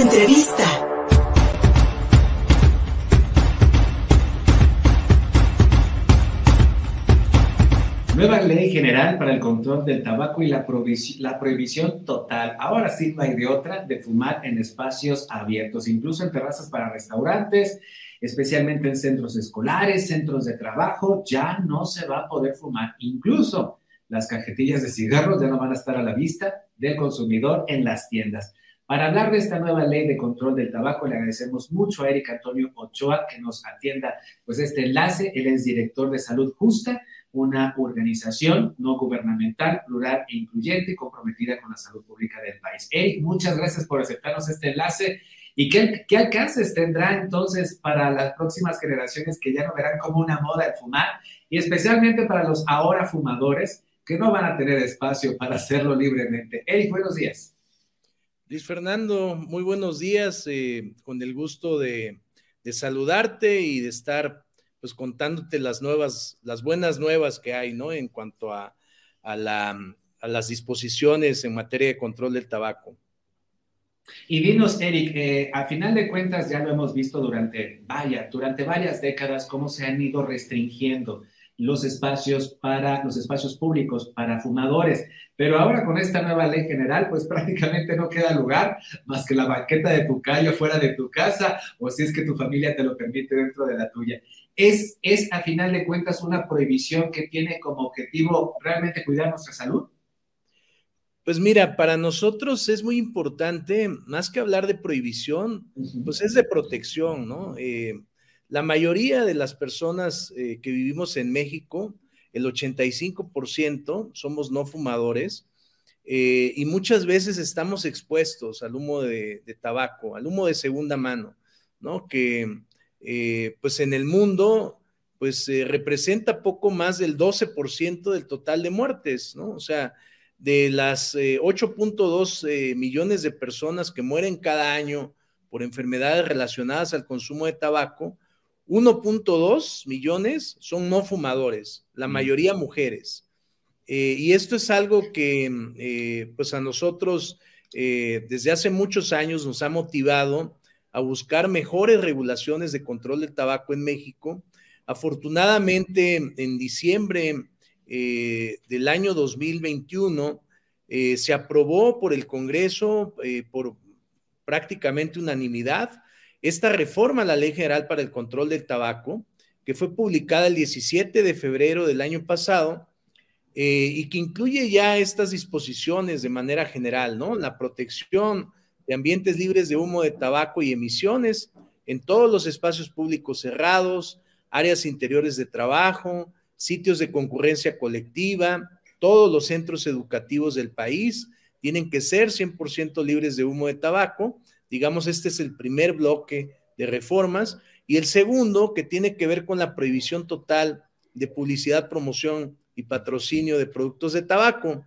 Entrevista. Nueva ley general para el control del tabaco y la, prohibición total, ahora sí no hay de otra, de fumar en espacios abiertos, incluso en terrazas para restaurantes, especialmente en centros escolares, centros de trabajo, ya no se va a poder fumar. Incluso las cajetillas de cigarros ya no van a estar a la vista del consumidor en las tiendas. Para hablar de esta nueva ley de control del tabaco, le agradecemos mucho a Eric Antonio Ochoa que nos atienda pues este enlace. Él es director de Salud Justa una organización no gubernamental, plural e incluyente, comprometida con la salud pública del país. Eric, muchas gracias por aceptarnos este enlace. ¿Y qué, qué, alcances tendrá entonces para las próximas generaciones que ya no verán como una moda el fumar? Y especialmente para los ahora fumadores que no van a tener espacio para hacerlo libremente. Eric, buenos días. Luis Fernando, muy buenos días. Eh, con el gusto de, saludarte y de estar pues contándote las nuevas, las buenas nuevas que hay, ¿no? En cuanto a, a, la, a las disposiciones en materia de control del tabaco. Y dinos, Eric, eh, a final de cuentas ya lo hemos visto durante varias décadas cómo se han ido restringiendo los espacios para los espacios públicos para fumadores. Pero ahora con esta nueva ley general, pues prácticamente no queda lugar más que la banqueta de tu calle fuera de tu casa, o si es que tu familia te lo permite dentro de la tuya. Es, es a final de cuentas una prohibición que tiene como objetivo realmente cuidar nuestra salud. Pues mira, para nosotros es muy importante, más que hablar de prohibición, pues es de protección, ¿no? Eh, la mayoría de las personas eh, que vivimos en México, el 85% somos no fumadores eh, y muchas veces estamos expuestos al humo de, tabaco, al humo de segunda mano, ¿no? Que eh, pues en el mundo pues representa poco más del 12% del total de muertes, ¿no? O sea, de las 8.2 millones de personas que mueren cada año por enfermedades relacionadas al consumo de tabaco, 1.2 millones son no fumadores, la mm. mayoría mujeres. Eh, y esto es algo que eh, pues a nosotros eh, desde hace muchos años nos ha motivado a buscar mejores regulaciones de control del tabaco en México. Afortunadamente, en diciembre del año 2021 se aprobó por el Congreso por prácticamente unanimidad esta reforma a la Ley General para el Control del Tabaco, que fue publicada el 17 de febrero del año pasado eh, y que incluye ya estas disposiciones de manera general, ¿no? La protección de ambientes libres de humo de tabaco y emisiones en todos los espacios públicos cerrados, áreas interiores de trabajo, sitios de concurrencia colectiva, todos los centros educativos del país tienen que ser 100% libres de humo de tabaco Digamos, este es el primer bloque de reformas. Y el segundo, que tiene que ver con la prohibición total de publicidad, promoción y patrocinio de productos de tabaco,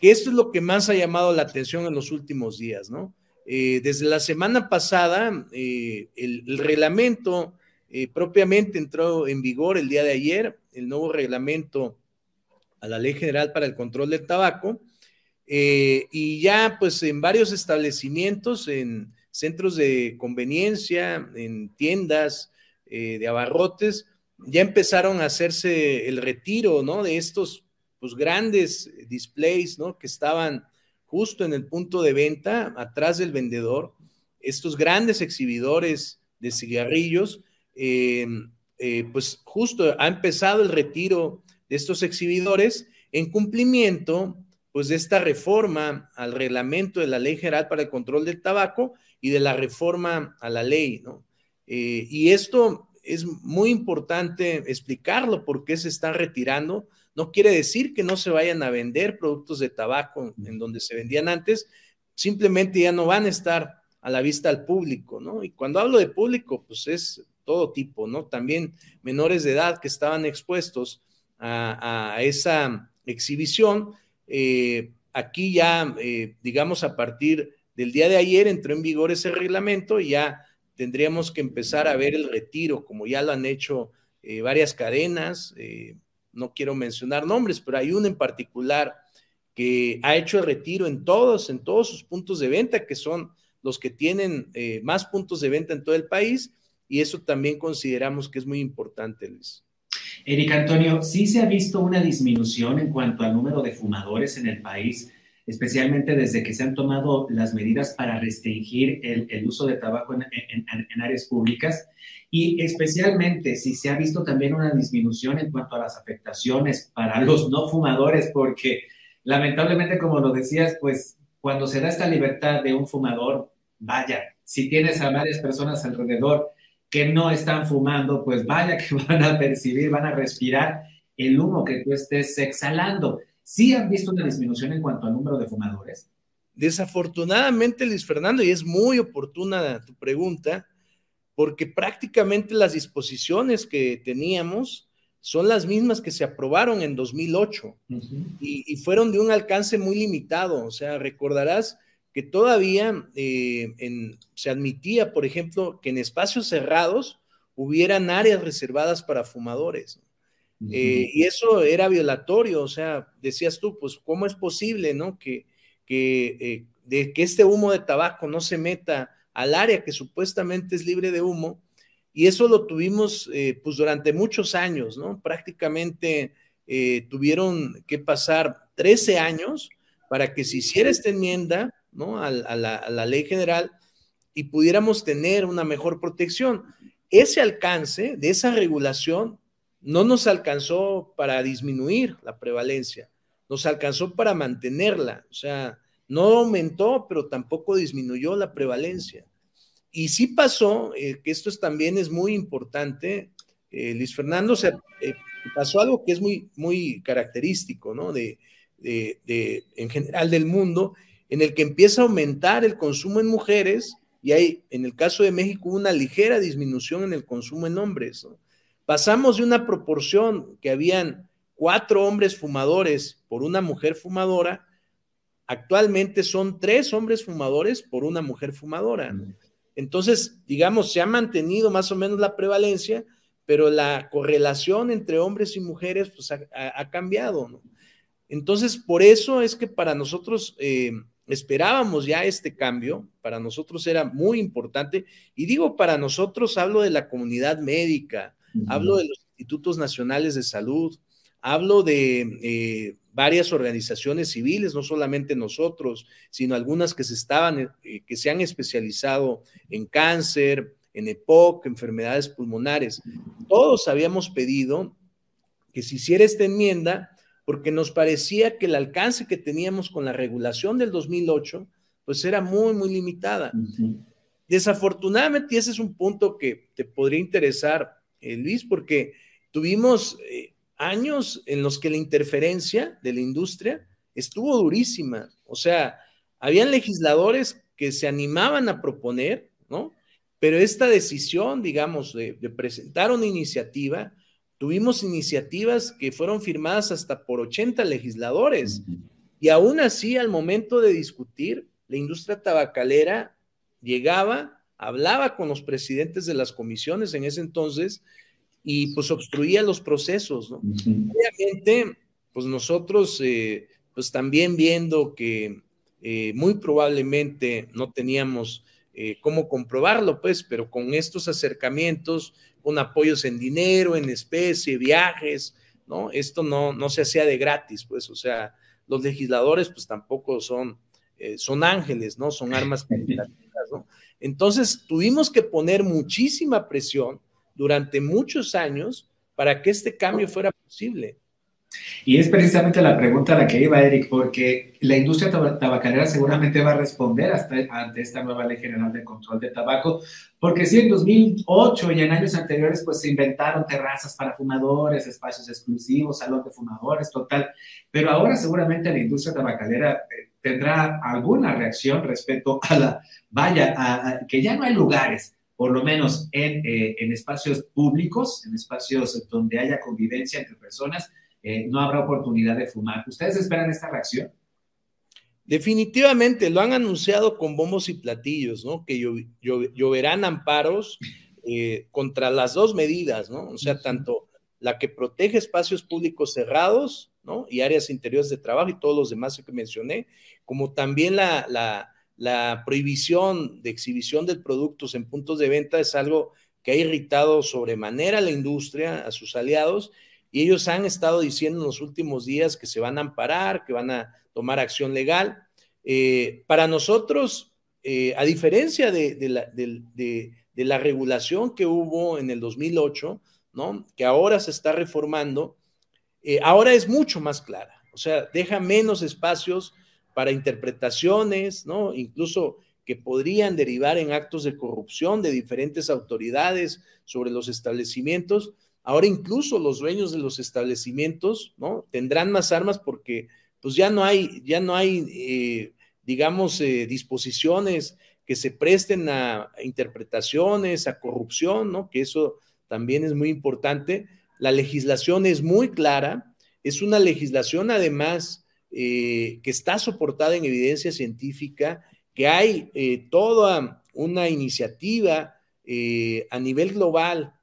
que esto es lo que más ha llamado la atención en los últimos días, ¿no? Eh, desde la semana pasada, eh, el, reglamento eh, propiamente entró en vigor el día de ayer, el nuevo reglamento a la Ley General para el Control del Tabaco, eh, y ya pues en varios establecimientos, en centros de conveniencia, en tiendas eh, de abarrotes, ya empezaron a hacerse el retiro, ¿no? De estos pues grandes displays, ¿no? Que estaban justo en el punto de venta, atrás del vendedor, estos grandes exhibidores de cigarrillos, eh, pues justo ha empezado el retiro de estos exhibidores en cumplimiento pues de esta reforma al reglamento de la Ley General para el Control del Tabaco y de la reforma a la ley, ¿no? Eh, y esto es muy importante explicarlo porque se están retirando. No quiere decir que no se vayan a vender productos de tabaco en donde se vendían antes, simplemente ya no van a estar a la vista al público, ¿no? Y cuando hablo de público, pues es todo tipo, ¿no? También menores de edad que estaban expuestos a, a esa exhibición eh, aquí ya, eh, digamos, a partir del día de ayer entró en vigor ese reglamento y ya tendríamos que empezar a ver el retiro, como ya lo han hecho eh, varias cadenas. no quiero mencionar nombres, pero hay una en particular que ha hecho el retiro en todos, en todos sus puntos de venta, que son los que tienen más puntos de venta en todo el país y eso también consideramos que es muy importante, Luis. Eric Antonio, sí se ha visto una disminución en cuanto al número de fumadores en el país, especialmente desde que se han tomado las medidas para restringir el, uso de tabaco en, áreas públicas y especialmente si se ha visto también una disminución en cuanto a las afectaciones para los no fumadores, porque lamentablemente, como lo decías, pues cuando se da esta libertad de un fumador, vaya, si tienes a varias personas alrededor que no están fumando, pues vaya que van a percibir, van a respirar el humo que tú estés exhalando. ¿Sí han visto una disminución en cuanto al número de fumadores? Desafortunadamente, Luis Fernando, y es muy oportuna tu pregunta, porque prácticamente las disposiciones que teníamos son las mismas que se aprobaron en 2008 y, fueron de un alcance muy limitado. O sea, recordarás que todavía eh, se admitía, por ejemplo, que en espacios cerrados hubieran áreas reservadas para fumadores. Eh, y eso era violatorio, o sea, decías tú, pues, ¿cómo es posible, no? Que, que, eh, de, que este humo de tabaco no se meta al área que supuestamente es libre de humo. Y eso lo tuvimos, pues, durante muchos años, ¿no? Prácticamente tuvieron que pasar 13 años para que se hiciera esta enmienda ¿no? A, la, ley general y pudiéramos tener una mejor protección. Ese alcance de esa regulación no nos alcanzó para disminuir la prevalencia, nos alcanzó para mantenerla, o sea, no aumentó, pero tampoco disminuyó la prevalencia. Y sí pasó, eh, que esto también es muy importante, eh, Luis Fernando, eh, pasó algo que es muy, muy característico, ¿no? De, de, en general del mundo, en el que empieza a aumentar el consumo en mujeres y hay, en el caso de México, una ligera disminución en el consumo en hombres. Pasamos de una proporción que habían cuatro hombres fumadores por una mujer fumadora, actualmente son tres hombres fumadores por una mujer fumadora. Entonces, digamos, se ha mantenido más o menos la prevalencia, pero la correlación entre hombres y mujeres pues, ha, cambiado. Entonces, por eso es que para nosotros eh, esperábamos ya este cambio, para nosotros era muy importante, y digo para nosotros, hablo de la comunidad médica, hablo de los institutos nacionales de salud, hablo de eh, varias organizaciones civiles, no solamente nosotros, sino algunas que se estaban, eh, que se han especializado en cáncer, en EPOC, enfermedades pulmonares. Todos habíamos pedido que se hiciera esta enmienda porque nos parecía que el alcance que teníamos con la regulación del 2008, pues era muy, muy limitada. Desafortunadamente, y ese es un punto que te podría interesar, eh, Luis, porque tuvimos eh, años en los que la interferencia de la industria estuvo durísima. O sea, habían legisladores que se animaban a proponer, ¿no? Pero esta decisión, digamos, de presentar una iniciativa, Tuvimos iniciativas que fueron firmadas hasta por 80 legisladores. Y aún así al momento de discutir, la industria tabacalera llegaba, hablaba con los presidentes de las comisiones en ese entonces y pues obstruía los procesos. Obviamente, pues nosotros, eh, pues también viendo que eh, muy probablemente no teníamos eh, cómo comprobarlo, pues, pero con estos acercamientos, con apoyos en dinero, en especie, viajes, ¿no? Esto no, no se hacía de gratis, pues, o sea, los legisladores, pues tampoco son, eh, son ángeles, ¿no? Son armas ¿no? Entonces, tuvimos que poner muchísima presión durante muchos años para que este cambio fuera posible. Y es precisamente la pregunta a la que iba Eric, porque la industria tabacalera seguramente va a responder hasta, ante esta nueva ley general de control de tabaco, porque si en 2008 y en años anteriores pues se inventaron terrazas para fumadores, espacios exclusivos, salón de fumadores, total, pero ahora seguramente la industria tabacalera eh, tendrá alguna reacción respecto a la, vaya, que ya no hay lugares por lo menos en, eh, en espacios públicos, en espacios donde haya convivencia entre personas, eh, no habrá oportunidad de fumar. ¿Ustedes esperan esta reacción? Definitivamente, lo han anunciado con bombos y platillos, ¿no? Que lloverán amparos eh, contra las dos medidas, ¿no? O sea, tanto la que protege espacios públicos cerrados, ¿no? Y áreas interiores de trabajo y todos los demás que mencioné, como también la, la prohibición de exhibición de productos en puntos de venta es algo que ha irritado sobremanera a la industria, a sus aliados, y ellos han estado diciendo en los últimos días que se van a amparar, que van a tomar acción legal. Eh, para nosotros, eh, a diferencia de, la, regulación que hubo en el 2008, ¿no? que ahora se está reformando, eh, ahora es mucho más clara. O sea, deja menos espacios para interpretaciones, ¿no? incluso que podrían derivar en actos de corrupción de diferentes autoridades sobre los establecimientos. Ahora incluso los dueños de los establecimientos, ¿no? Tendrán más armas porque pues ya no hay, ya no hay, eh, digamos, eh, disposiciones que se presten a, interpretaciones, a corrupción, ¿no? Que eso también es muy importante. La legislación es muy clara, es una legislación además eh, que está soportada en evidencia científica, que hay toda una iniciativa a nivel global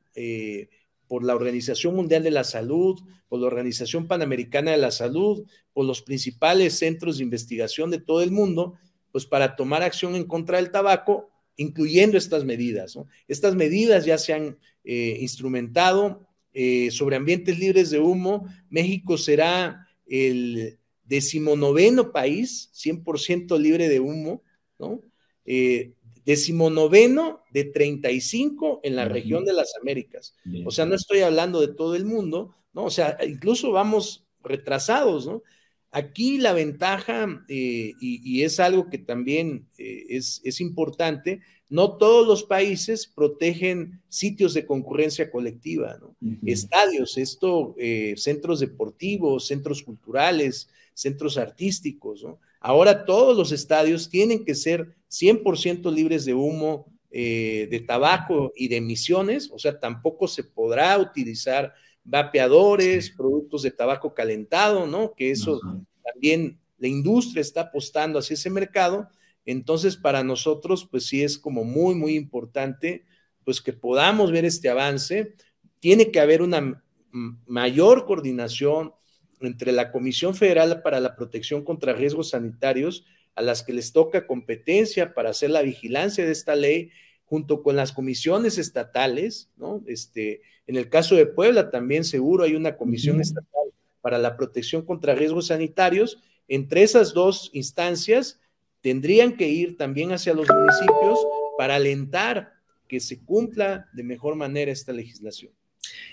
por la Organización Mundial de la Salud, por la Organización Panamericana de la Salud, por los principales centros de investigación de todo el mundo, pues para tomar acción en contra del tabaco, incluyendo estas medidas. Estas medidas ya se han eh, instrumentado eh, sobre ambientes libres de humo. México será el decimonoveno país 100% libre de humo, ¿no? Eh, decimonoveno de 35 en la región de las Américas. O sea, no estoy hablando de todo el mundo, ¿no? O sea, incluso vamos retrasados, ¿no? Aquí la ventaja, eh, y, es algo que también eh, es, importante, no todos los países protegen sitios de concurrencia colectiva, ¿no? Estadios, esto, eh, centros deportivos, centros culturales, centros artísticos, ¿no? Ahora todos los estadios tienen que ser 100% libres de humo, eh, de tabaco y de emisiones, o sea, tampoco se podrá utilizar vapeadores, productos de tabaco calentado, ¿no? Que eso también la industria está apostando hacia ese mercado. Entonces, para nosotros, pues sí es como muy, muy importante, pues que podamos ver este avance. Tiene que haber una mayor coordinación entre la Comisión Federal para la Protección contra Riesgos Sanitarios, a las que les toca competencia para hacer la vigilancia de esta ley, junto con las comisiones estatales, ¿no? Este, en el caso de Puebla también seguro hay una comisión estatal para la protección contra riesgos sanitarios. Entre esas dos instancias tendrían que ir también hacia los municipios para alentar que se cumpla de mejor manera esta legislación.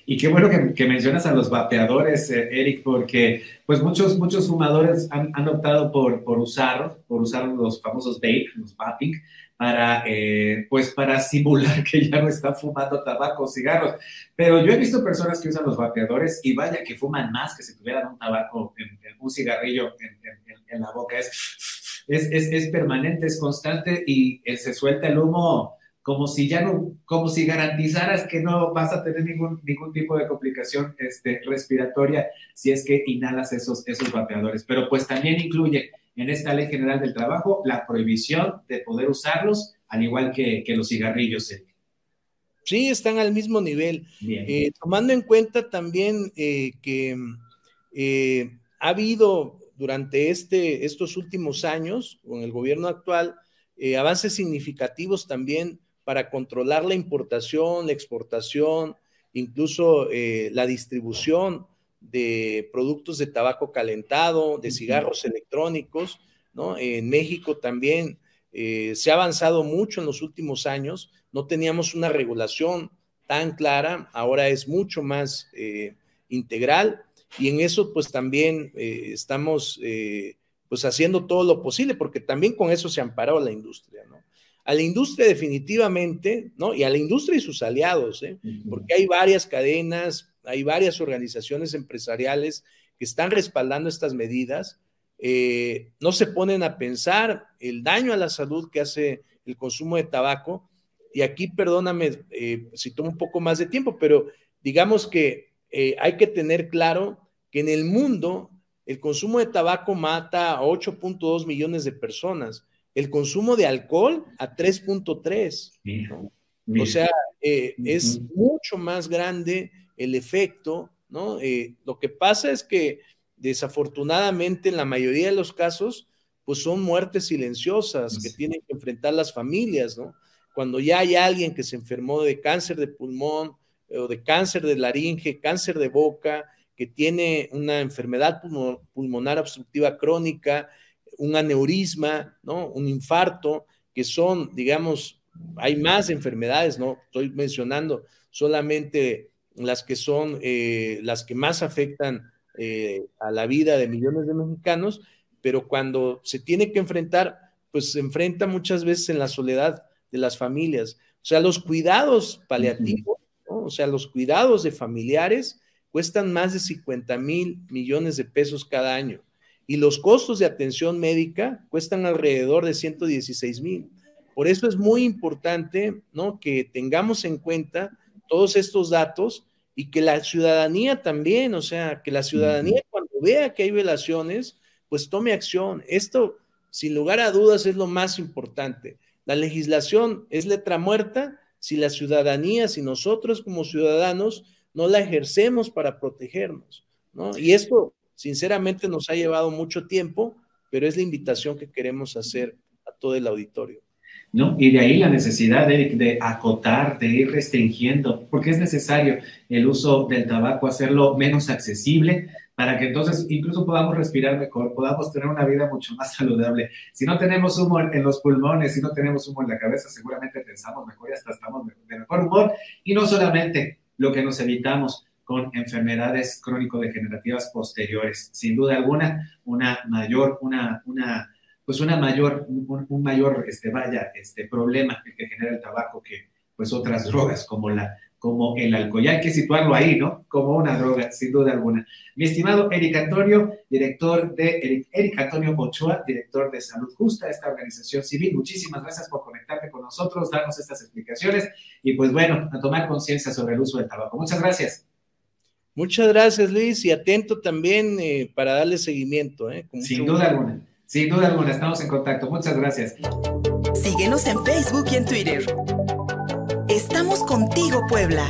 Y qué bueno que, mencionas a los vapeadores, eh, Eric, porque pues muchos, muchos fumadores han, han, optado por, por usar, por usar los famosos vape, los vaping, para, eh, pues para simular que ya no están fumando tabaco o cigarros. Pero yo he visto personas que usan los vapeadores y vaya que fuman más que si tuvieran un tabaco, en, un cigarrillo en, la boca. Es, es, es, es, permanente, es constante y eh, se suelta el humo como si ya no, como si garantizaras que no vas a tener ningún, ningún tipo de complicación este, respiratoria si es que inhalas esos, esos vapeadores. Pero pues también incluye en esta ley general del trabajo la prohibición de poder usarlos, al igual que, que los cigarrillos. Sí, están al mismo nivel. Eh, tomando en cuenta también eh, que eh, ha habido durante este, estos últimos años, con el gobierno actual, avances significativos también para controlar la importación, la exportación, incluso eh, la distribución de productos de tabaco calentado, de cigarros electrónicos, ¿no? En México también eh, se ha avanzado mucho en los últimos años, no teníamos una regulación tan clara, ahora es mucho más eh, integral y en eso pues también estamos pues haciendo todo lo posible porque también con eso se amparó la industria, ¿no? A la industria definitivamente, ¿no? Y a la industria y sus aliados, ¿eh? Porque hay varias cadenas, hay varias organizaciones empresariales que están respaldando estas medidas. Eh, no se ponen a pensar el daño a la salud que hace el consumo de tabaco. Y aquí, perdóname eh, si tomo un poco más de tiempo, pero digamos que hay que tener claro que en el mundo el consumo de tabaco mata a 8.2 millones de personas el consumo de alcohol a 3.3. O sea, eh, es mucho más grande el efecto, ¿no? Eh, lo que pasa es que desafortunadamente en la mayoría de los casos, pues son muertes silenciosas que tienen que enfrentar las familias, ¿no? Cuando ya hay alguien que se enfermó de cáncer de pulmón o de cáncer de laringe, cáncer de boca, que tiene una enfermedad pulmonar obstructiva crónica, un aneurisma, ¿no? Un infarto, que son, digamos, hay más enfermedades, ¿no? Estoy mencionando solamente las que son eh, las que más afectan eh, a la vida de millones de mexicanos, pero cuando se tiene que enfrentar, pues se enfrenta muchas veces en la soledad de las familias. O sea, los cuidados paliativos, o sea, los cuidados de familiares cuestan más de 50 mil millones de pesos cada año y los costos de atención médica cuestan alrededor de 116 mil. Por eso es muy importante, ¿no? Que tengamos en cuenta todos estos datos y que la ciudadanía también, o sea, que la ciudadanía cuando vea que hay violaciones, pues tome acción. Esto, sin lugar a dudas, es lo más importante. La legislación es letra muerta si la ciudadanía, si nosotros como ciudadanos no la ejercemos para protegernos, ¿no? Y esto, sinceramente, nos ha llevado mucho tiempo, pero es la invitación que queremos hacer a todo el auditorio. ¿no? Y de ahí la necesidad, de acotar, de ir restringiendo, porque es necesario el uso del tabaco, hacerlo menos accesible, para que entonces incluso podamos respirar mejor, podamos tener una vida mucho más saludable. Si no tenemos humo en los pulmones, si no tenemos humo en la cabeza, seguramente pensamos mejor y hasta estamos de mejor humor. Y no solamente lo que nos evitamos con enfermedades crónico-degenerativas posteriores. Sin duda alguna, una mayor, una, una pues una mayor, un, mayor, este, vaya, este problema que genera el tabaco que pues otras drogas como la, como el alcohol. Y hay que situarlo ahí, ¿no? Como una droga, sin duda alguna. Mi estimado Eric Antonio, director de, Eric, Antonio Ochoa, director de Salud Justa, esta organización civil, muchísimas gracias por conectarte con nosotros, darnos estas explicaciones y pues bueno, a tomar conciencia sobre el uso del tabaco. Muchas gracias. Muchas gracias, Luis, y atento también eh, para darle seguimiento. ¿eh? Sin duda alguna. Sin duda alguna, estamos en contacto. Muchas gracias. Síguenos en Facebook y en Twitter. Estamos contigo, Puebla.